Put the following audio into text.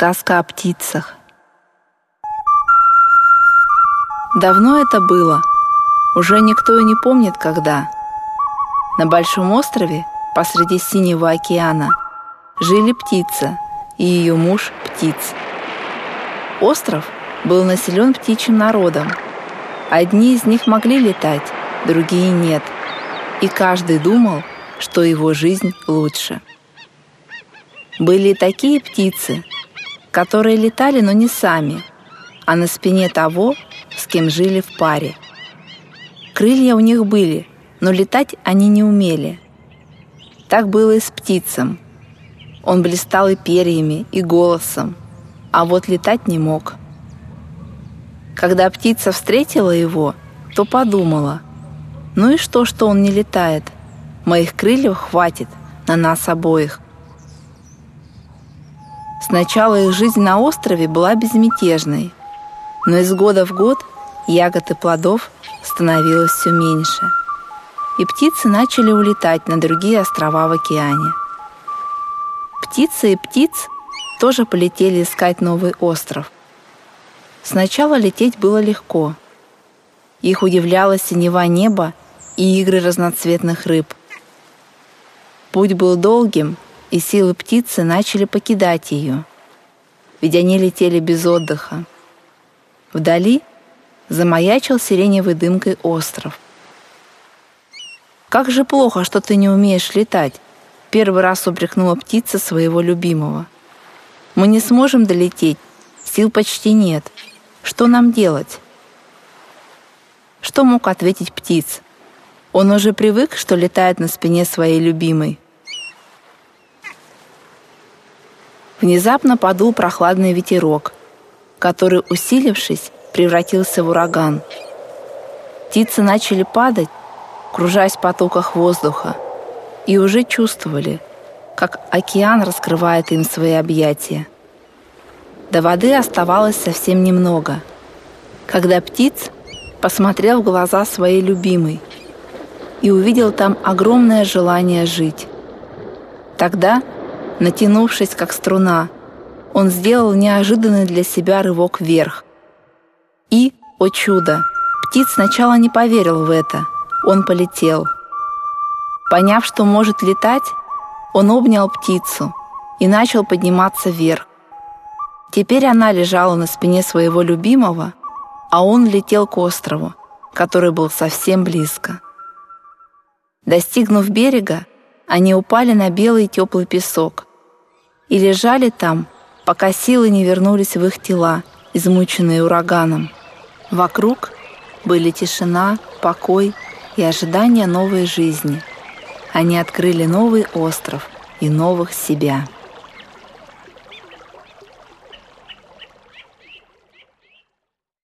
Сказка о птицах. Давно это было, уже никто и не помнит когда. На большом острове посреди синего океана жили птица и ее муж птиц. Остров был населен птичьим народом. Одни из них могли летать, другие нет. И каждый думал, что его жизнь лучше. Были такие птицы, которые летали, но не сами, а на спине того, с кем жили в паре. Крылья у них были, но летать они не умели. Так было и с птицем. Он блистал и перьями, и голосом, а вот летать не мог. Когда птица встретила его, то подумала, ну и что, что он не летает? Моих крыльев хватит на нас обоих. Сначала их жизнь на острове была безмятежной, но из года в год ягод и плодов становилось все меньше, и птицы начали улетать на другие острова в океане. Птицы и птиц тоже полетели искать новый остров. Сначала лететь было легко. Их удивляло синева неба и игры разноцветных рыб. Путь был долгим — и силы птицы начали покидать ее, ведь они летели без отдыха. Вдали замаячил сиреневой дымкой остров. «Как же плохо, что ты не умеешь летать!» Первый раз упрекнула птица своего любимого. «Мы не сможем долететь, сил почти нет. Что нам делать?» Что мог ответить птиц? Он уже привык, что летает на спине своей любимой — Внезапно подул прохладный ветерок, который, усилившись, превратился в ураган. Птицы начали падать, кружась в потоках воздуха, и уже чувствовали, как океан раскрывает им свои объятия. До воды оставалось совсем немного, когда птиц посмотрел в глаза своей любимой и увидел там огромное желание жить. Тогда Натянувшись, как струна, он сделал неожиданный для себя рывок вверх. И, о чудо, птиц сначала не поверил в это. Он полетел. Поняв, что может летать, он обнял птицу и начал подниматься вверх. Теперь она лежала на спине своего любимого, а он летел к острову, который был совсем близко. Достигнув берега, они упали на белый теплый песок, и лежали там, пока силы не вернулись в их тела, измученные ураганом. Вокруг были тишина, покой и ожидание новой жизни. Они открыли новый остров и новых себя.